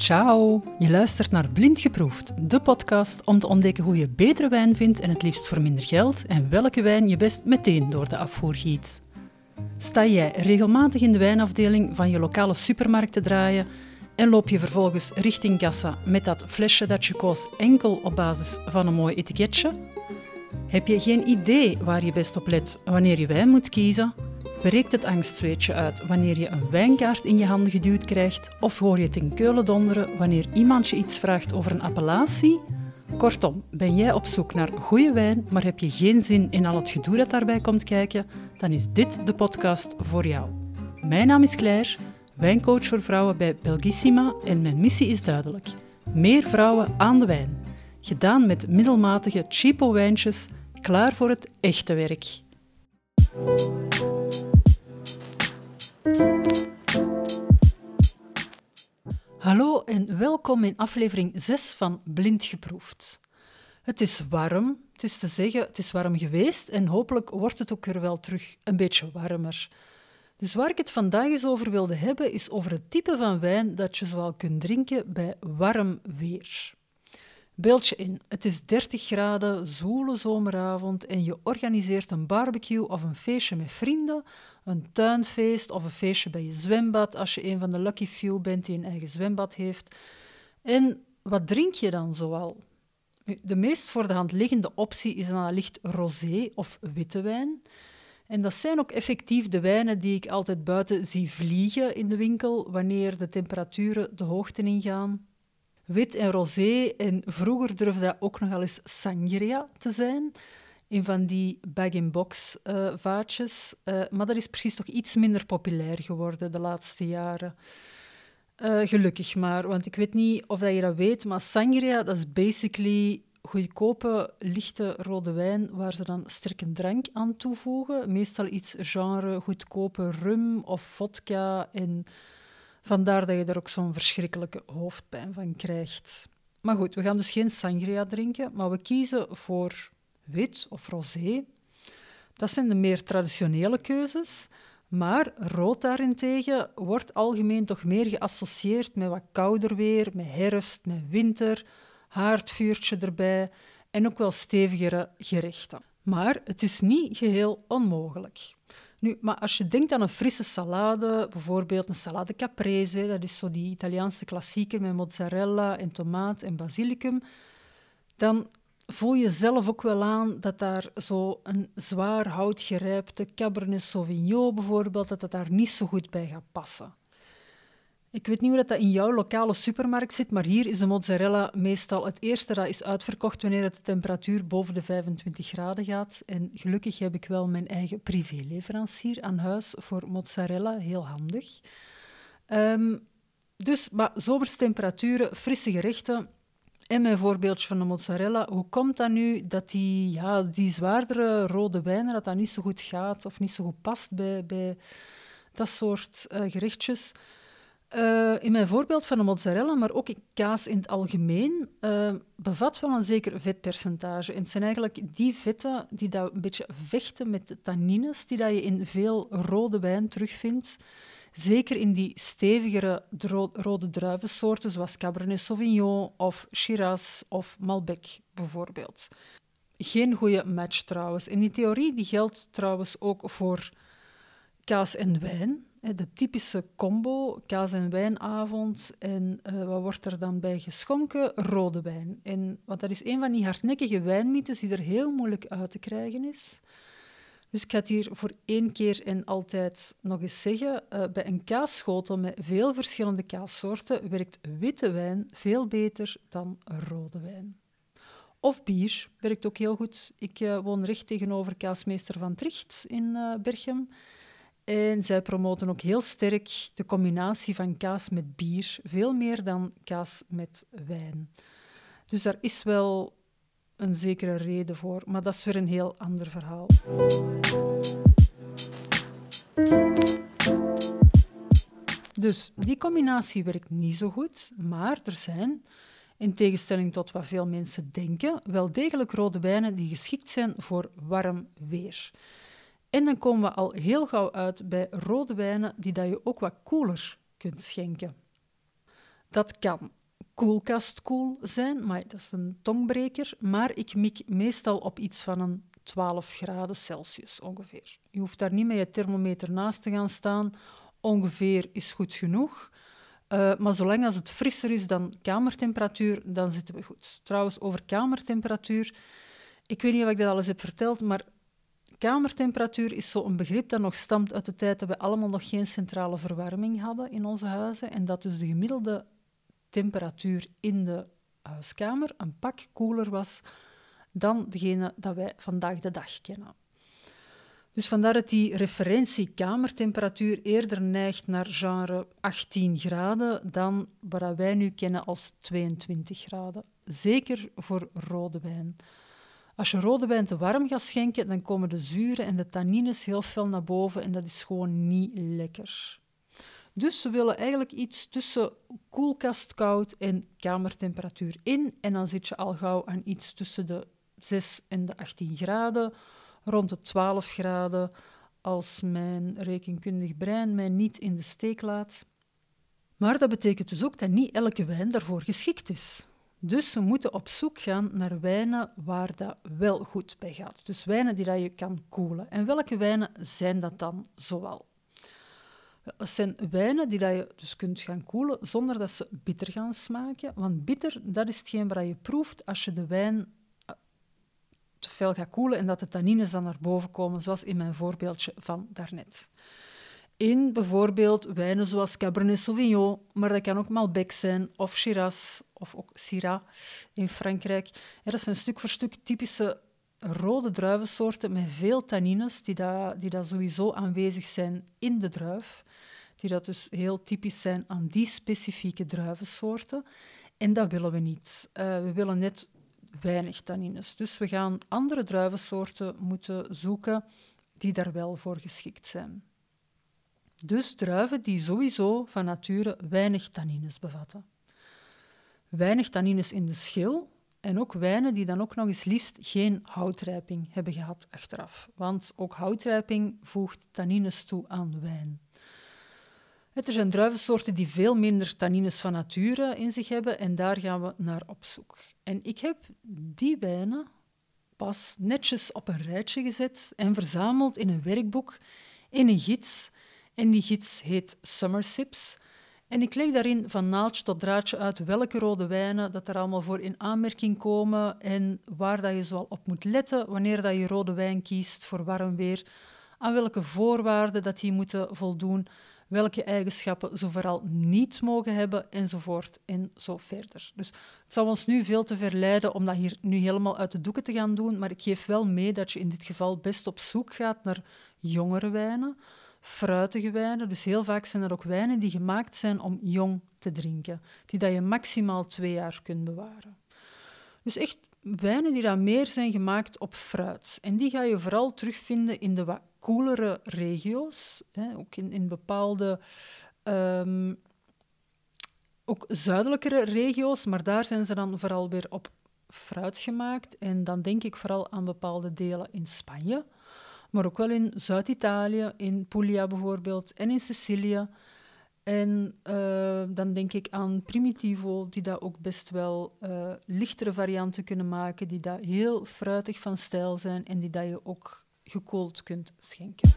Ciao! Je luistert naar Blind Geproefd, de podcast om te ontdekken hoe je betere wijn vindt en het liefst voor minder geld en welke wijn je best meteen door de afvoer giet. Sta jij regelmatig in de wijnafdeling van je lokale supermarkt te draaien en loop je vervolgens richting kassa met dat flesje dat je koos enkel op basis van een mooi etiketje? Heb je geen idee waar je best op let wanneer je wijn moet kiezen? Breekt het angstzweetje uit wanneer je een wijnkaart in je handen geduwd krijgt? Of hoor je het in keulen donderen wanneer iemand je iets vraagt over een appellatie? Kortom, ben jij op zoek naar goede wijn, maar heb je geen zin in al het gedoe dat daarbij komt kijken? Dan is dit de podcast voor jou. Mijn naam is Claire, wijncoach voor vrouwen bij Belgissima en mijn missie is duidelijk. Meer vrouwen aan de wijn. Gedaan met middelmatige cheapo wijntjes, klaar voor het echte werk. Hallo en welkom in aflevering 6 van Blind Geproefd. Het is warm, het is te zeggen, het is warm geweest en hopelijk wordt het ook weer wel terug een beetje warmer. Dus waar ik het vandaag eens over wilde hebben, is over het type van wijn dat je zoal kunt drinken bij warm weer. Beeld je in, het is 30 graden, zoele zomeravond en je organiseert een barbecue of een feestje met vrienden, een tuinfeest of een feestje bij je zwembad als je een van de lucky few bent die een eigen zwembad heeft. En wat drink je dan zoal? De meest voor de hand liggende optie is dan licht rosé of witte wijn. En dat zijn ook effectief de wijnen die ik altijd buiten zie vliegen in de winkel wanneer de temperaturen de hoogte ingaan wit en rosé. En vroeger durfde dat ook nogal eens sangria te zijn. In van die bag-in-box uh, vaatjes. Uh, maar dat is precies toch iets minder populair geworden de laatste jaren. Uh, gelukkig maar, want ik weet niet of dat je dat weet, maar sangria dat is basically goedkope, lichte rode wijn waar ze dan sterke drank aan toevoegen. Meestal iets genre goedkope rum of vodka en Vandaar dat je er ook zo'n verschrikkelijke hoofdpijn van krijgt. Maar goed, we gaan dus geen sangria drinken, maar we kiezen voor wit of rosé. Dat zijn de meer traditionele keuzes. Maar rood daarentegen wordt algemeen toch meer geassocieerd met wat kouder weer, met herfst, met winter, haardvuurtje erbij en ook wel stevigere gerechten. Maar het is niet geheel onmogelijk. Nu, maar als je denkt aan een frisse salade, bijvoorbeeld een salade caprese, dat is zo die Italiaanse klassieker met mozzarella en tomaat en basilicum, dan voel je zelf ook wel aan dat daar zo een zwaar houtgerijpte Cabernet Sauvignon bijvoorbeeld, dat dat daar niet zo goed bij gaat passen. Ik weet niet hoe dat in jouw lokale supermarkt zit, maar hier is de mozzarella meestal het eerste dat is uitverkocht wanneer het de temperatuur boven de 25 graden gaat. En gelukkig heb ik wel mijn eigen privéleverancier aan huis voor mozzarella, heel handig. Um, dus, maar zomerstemperaturen, frisse gerechten. En mijn voorbeeldje van de mozzarella. Hoe komt dat nu dat die, ja, die zwaardere rode wijnen, dat dat niet zo goed gaat of niet zo goed past bij, bij dat soort uh, gerechtjes? Uh, in mijn voorbeeld van de mozzarella, maar ook kaas in het algemeen, uh, bevat wel een zeker vetpercentage. En het zijn eigenlijk die vetten die dat een beetje vechten met de tannines die dat je in veel rode wijn terugvindt. Zeker in die stevigere rode druivensoorten, zoals Cabernet Sauvignon of Shiraz of Malbec bijvoorbeeld. Geen goede match trouwens. En die theorie die geldt trouwens ook voor kaas en wijn. De typische combo, kaas- en wijnavond. En uh, wat wordt er dan bij geschonken? Rode wijn. En, want dat is een van die hardnekkige wijnmythes die er heel moeilijk uit te krijgen is. Dus ik ga het hier voor één keer en altijd nog eens zeggen. Uh, bij een kaasschotel met veel verschillende kaassoorten werkt witte wijn veel beter dan rode wijn. Of bier werkt ook heel goed. Ik uh, woon recht tegenover kaasmeester Van Tricht in Berchem. En zij promoten ook heel sterk de combinatie van kaas met bier, veel meer dan kaas met wijn. Dus daar is wel een zekere reden voor, maar dat is weer een heel ander verhaal. Dus die combinatie werkt niet zo goed, maar er zijn, in tegenstelling tot wat veel mensen denken, wel degelijk rode wijnen die geschikt zijn voor warm weer. En dan komen we al heel gauw uit bij rode wijnen die dat je ook wat koeler kunt schenken. Dat kan koelkastkoel zijn, maar dat is een tongbreker. Maar ik mik meestal op iets van een 12 graden Celsius ongeveer. Je hoeft daar niet met je thermometer naast te gaan staan. Ongeveer is goed genoeg. Uh, maar zolang als het frisser is dan kamertemperatuur, dan zitten we goed. Trouwens, over kamertemperatuur, ik weet niet of ik dat al eens heb verteld, maar kamertemperatuur is zo'n begrip dat nog stamt uit de tijd dat we allemaal nog geen centrale verwarming hadden in onze huizen en dat dus de gemiddelde temperatuur in de huiskamer een pak koeler was dan degene dat wij vandaag de dag kennen. Dus vandaar dat die referentiekamertemperatuur eerder neigt naar genre 18 graden dan wat wij nu kennen als 22 graden. Zeker voor rode wijn. Als je rode wijn te warm gaat schenken, dan komen de zuren en de tannines heel fel naar boven en dat is gewoon niet lekker. Dus we willen eigenlijk iets tussen koelkast koud en kamertemperatuur in. En dan zit je al gauw aan iets tussen de 6 en de 18 graden, rond de 12 graden, als mijn rekenkundig brein mij niet in de steek laat. Maar dat betekent dus ook dat niet elke wijn daarvoor geschikt is. Dus we moeten op zoek gaan naar wijnen waar dat wel goed bij gaat. Dus wijnen die dat je kan koelen. En welke wijnen zijn dat dan zoal? Dat zijn wijnen die dat je dus kunt gaan koelen zonder dat ze bitter gaan smaken. Want bitter, dat is hetgeen wat je proeft als je de wijn eh, te veel gaat koelen en dat de tannines dan naar boven komen, zoals in mijn voorbeeldje van daarnet. In bijvoorbeeld wijnen zoals Cabernet Sauvignon, maar dat kan ook Malbec zijn, of Shiraz, of ook Syrah in Frankrijk. dat zijn stuk voor stuk typische rode druivensoorten met veel tannines, die, dat, die dat sowieso aanwezig zijn in de druif. Die dat dus heel typisch zijn aan die specifieke druivensoorten. En dat willen we niet. Uh, we willen net weinig tannines. Dus we gaan andere druivensoorten moeten zoeken die daar wel voor geschikt zijn. Dus druiven die sowieso van nature weinig tannines bevatten. Weinig tannines in de schil, en ook wijnen die dan ook nog eens liefst geen houtrijping hebben gehad achteraf. Want ook houtrijping voegt tannines toe aan wijn. Er zijn druivensoorten die veel minder tannines van nature in zich hebben en daar gaan we naar op zoek. En ik heb die wijnen pas netjes op een rijtje gezet en verzameld in een werkboek, in een gids. En die gids heet Summer Sips. En ik leg daarin van naaldje tot draadje uit welke rode wijnen dat er allemaal voor in aanmerking komen en waar dat je zoal op moet letten wanneer dat je rode wijn kiest voor warm weer, aan welke voorwaarden dat die moeten voldoen, welke eigenschappen ze vooral niet mogen hebben, enzovoort en zo verder. Dus het zou ons nu veel te verleiden om dat hier nu helemaal uit de doeken te gaan doen, maar ik geef wel mee dat je in dit geval best op zoek gaat naar jongere wijnen, fruitige wijnen. Dus heel vaak zijn er ook wijnen die gemaakt zijn om jong te drinken, die dat je maximaal twee jaar kunt bewaren. Dus echt wijnen die dan meer zijn gemaakt op fruit. En die ga je vooral terugvinden in de wat koelere regio's, hè, ook in, in bepaalde um, ook zuidelijkere regio's, maar daar zijn ze dan vooral weer op fruit gemaakt. En dan denk ik vooral aan bepaalde delen in Spanje, maar ook wel in Zuid-Italië, in Puglia bijvoorbeeld, en in Sicilië. En uh, dan denk ik aan Primitivo, die daar ook best wel uh, lichtere varianten kunnen maken, die daar heel fruitig van stijl zijn en die dat je ook gekoold kunt schenken.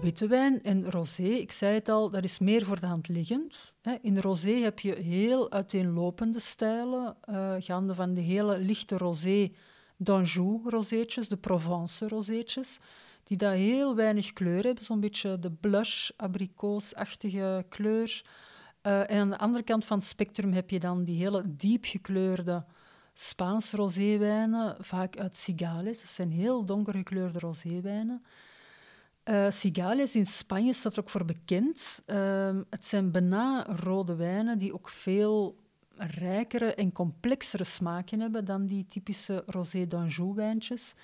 Witte wijn en rosé, ik zei het al, dat is meer voor de hand liggend. In rosé heb je heel uiteenlopende stijlen, uh, gaande van de hele lichte rosé d'Anjou roséetjes, de Provence roséetjes, die daar heel weinig kleur hebben, zo'n beetje de blush, abrikoosachtige kleur. Uh, en aan de andere kant van het spectrum heb je dan die hele diep gekleurde Spaanse roséwijnen, vaak uit Cigales. Dat zijn heel donker gekleurde roséwijnen. Uh, Cigales in Spanje staat er ook voor bekend. Uh, het zijn bijna rode wijnen die ook veel rijkere en complexere smaken hebben dan die typische rosé d'Anjou wijntjes.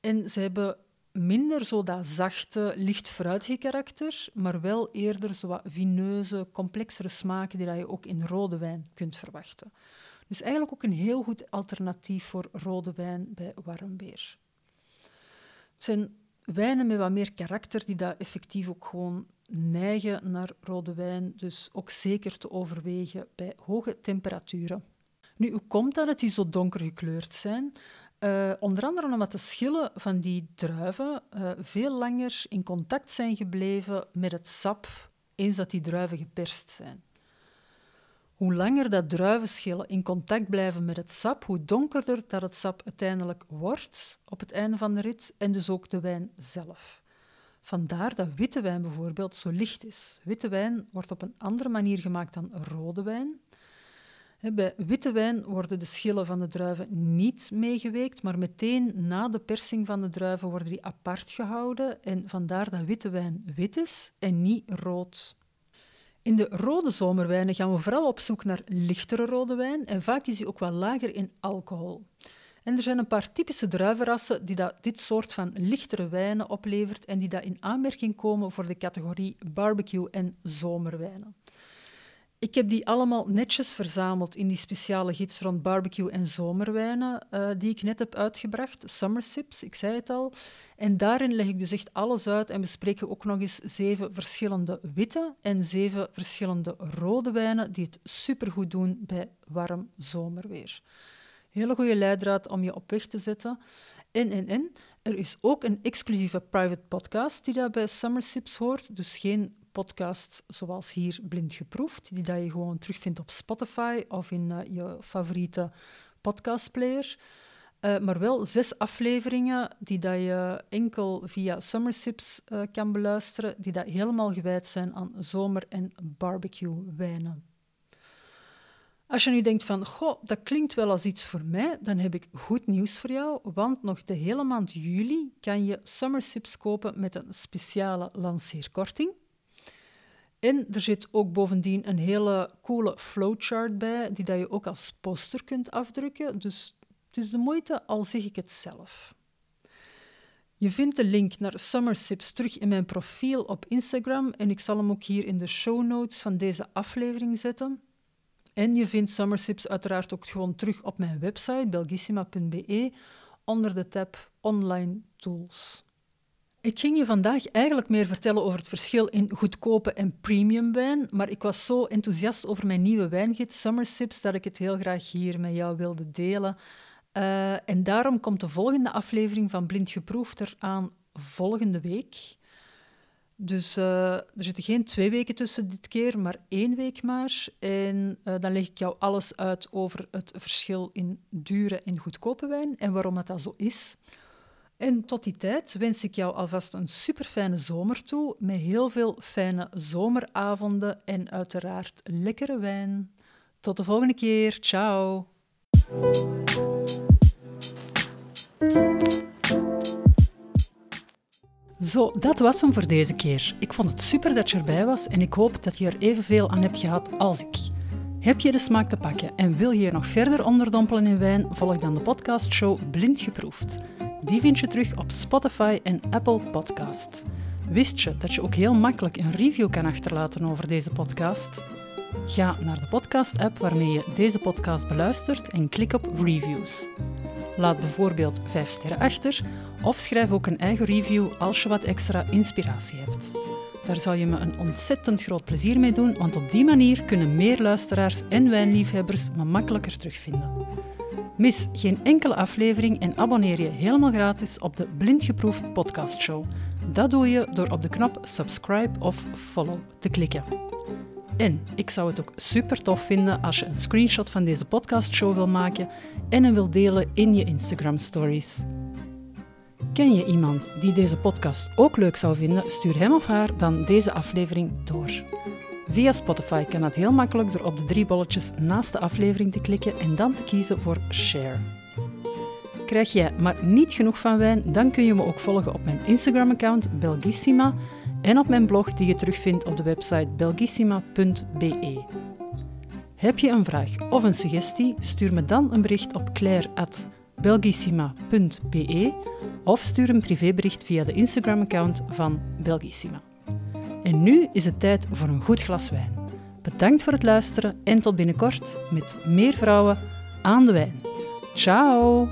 En ze hebben minder zo dat zachte, licht fruitige karakter, maar wel eerder zo vineuze, complexere smaken die je ook in rode wijn kunt verwachten. Dus eigenlijk ook een heel goed alternatief voor rode wijn bij warm weer. Het zijn wijnen met wat meer karakter, die dat effectief ook gewoon neigen naar rode wijn, dus ook zeker te overwegen bij hoge temperaturen. Nu, hoe komt dat dat die zo donker gekleurd zijn? Uh, onder andere omdat de schillen van die druiven uh, veel langer in contact zijn gebleven met het sap eens dat die druiven geperst zijn. Hoe langer dat druivenschillen in contact blijven met het sap, hoe donkerder dat het sap uiteindelijk wordt op het einde van de rit en dus ook de wijn zelf. Vandaar dat witte wijn bijvoorbeeld zo licht is. Witte wijn wordt op een andere manier gemaakt dan rode wijn. Bij witte wijn worden de schillen van de druiven niet meegeweekt, maar meteen na de persing van de druiven worden die apart gehouden. En vandaar dat witte wijn wit is en niet rood. In de rode zomerwijnen gaan we vooral op zoek naar lichtere rode wijn en vaak is die ook wel lager in alcohol. En er zijn een paar typische druivenrassen die dat, dit soort van lichtere wijnen oplevert en die dat in aanmerking komen voor de categorie barbecue en zomerwijnen. Ik heb die allemaal netjes verzameld in die speciale gids rond barbecue en zomerwijnen uh, die ik net heb uitgebracht, Summer Sips, ik zei het al. En daarin leg ik dus echt alles uit en bespreken ook nog eens zeven verschillende witte en zeven verschillende rode wijnen die het supergoed doen bij warm zomerweer. Hele goede leidraad om je op weg te zetten. En, en, en, er is ook een exclusieve private podcast die daar bij Summer Sips hoort, dus geen podcast zoals hier Blind Geproefd, die dat je gewoon terugvindt op Spotify of in uh, je favoriete podcastplayer. Uh, maar wel zes afleveringen die dat je enkel via Summersips uh, kan beluisteren, die dat helemaal gewijd zijn aan zomer- en barbecue-wijnen. Als je nu denkt van, goh, dat klinkt wel als iets voor mij, dan heb ik goed nieuws voor jou, want nog de hele maand juli kan je Summersips kopen met een speciale lanceerkorting. En er zit ook bovendien een hele coole flowchart bij, die dat je ook als poster kunt afdrukken. Dus het is de moeite, al zeg ik het zelf. Je vindt de link naar Summer Sips terug in mijn profiel op Instagram en ik zal hem ook hier in de show notes van deze aflevering zetten. En je vindt Summer Sips uiteraard ook gewoon terug op mijn website belgissima.be onder de tab Online Tools. Ik ging je vandaag eigenlijk meer vertellen over het verschil in goedkope en premium wijn, maar ik was zo enthousiast over mijn nieuwe wijngids Summer Sips dat ik het heel graag hier met jou wilde delen. Uh, en daarom komt de volgende aflevering van Blind Geproefd eraan volgende week. Dus uh, er zitten geen twee weken tussen dit keer, maar één week maar. En uh, dan leg ik jou alles uit over het verschil in dure en goedkope wijn en waarom dat, dat zo is. En tot die tijd wens ik jou alvast een super fijne zomer toe, met heel veel fijne zomeravonden en uiteraard lekkere wijn. Tot de volgende keer. Ciao. Zo, dat was hem voor deze keer. Ik vond het super dat je erbij was en ik hoop dat je er evenveel aan hebt gehad als ik. Heb je de smaak te pakken en wil je nog verder onderdompelen in wijn? Volg dan de podcastshow Blind Geproefd. Die vind je terug op Spotify en Apple Podcasts. Wist je dat je ook heel makkelijk een review kan achterlaten over deze podcast? Ga naar de podcast-app waarmee je deze podcast beluistert en klik op reviews. Laat bijvoorbeeld 5 sterren achter of schrijf ook een eigen review als je wat extra inspiratie hebt. Daar zou je me een ontzettend groot plezier mee doen, want op die manier kunnen meer luisteraars en wijnliefhebbers me makkelijker terugvinden. Mis geen enkele aflevering en abonneer je helemaal gratis op de Blindgeproefd podcastshow. Dat doe je door op de knop subscribe of follow te klikken. En ik zou het ook super tof vinden als je een screenshot van deze podcastshow wil maken en hem wil delen in je Instagram stories. Ken je iemand die deze podcast ook leuk zou vinden? Stuur hem of haar dan deze aflevering door. Via Spotify kan dat heel makkelijk door op de drie bolletjes naast de aflevering te klikken en dan te kiezen voor Share. Krijg jij maar niet genoeg van wijn, dan kun je me ook volgen op mijn Instagram-account Belgissima en op mijn blog die je terugvindt op de website belgissima.be. Heb je een vraag of een suggestie? Stuur me dan een bericht op claire.belgissima.be of stuur een privébericht via de Instagram-account van Belgissima. En nu is het tijd voor een goed glas wijn. Bedankt voor het luisteren en tot binnenkort met meer vrouwen aan de wijn. Ciao!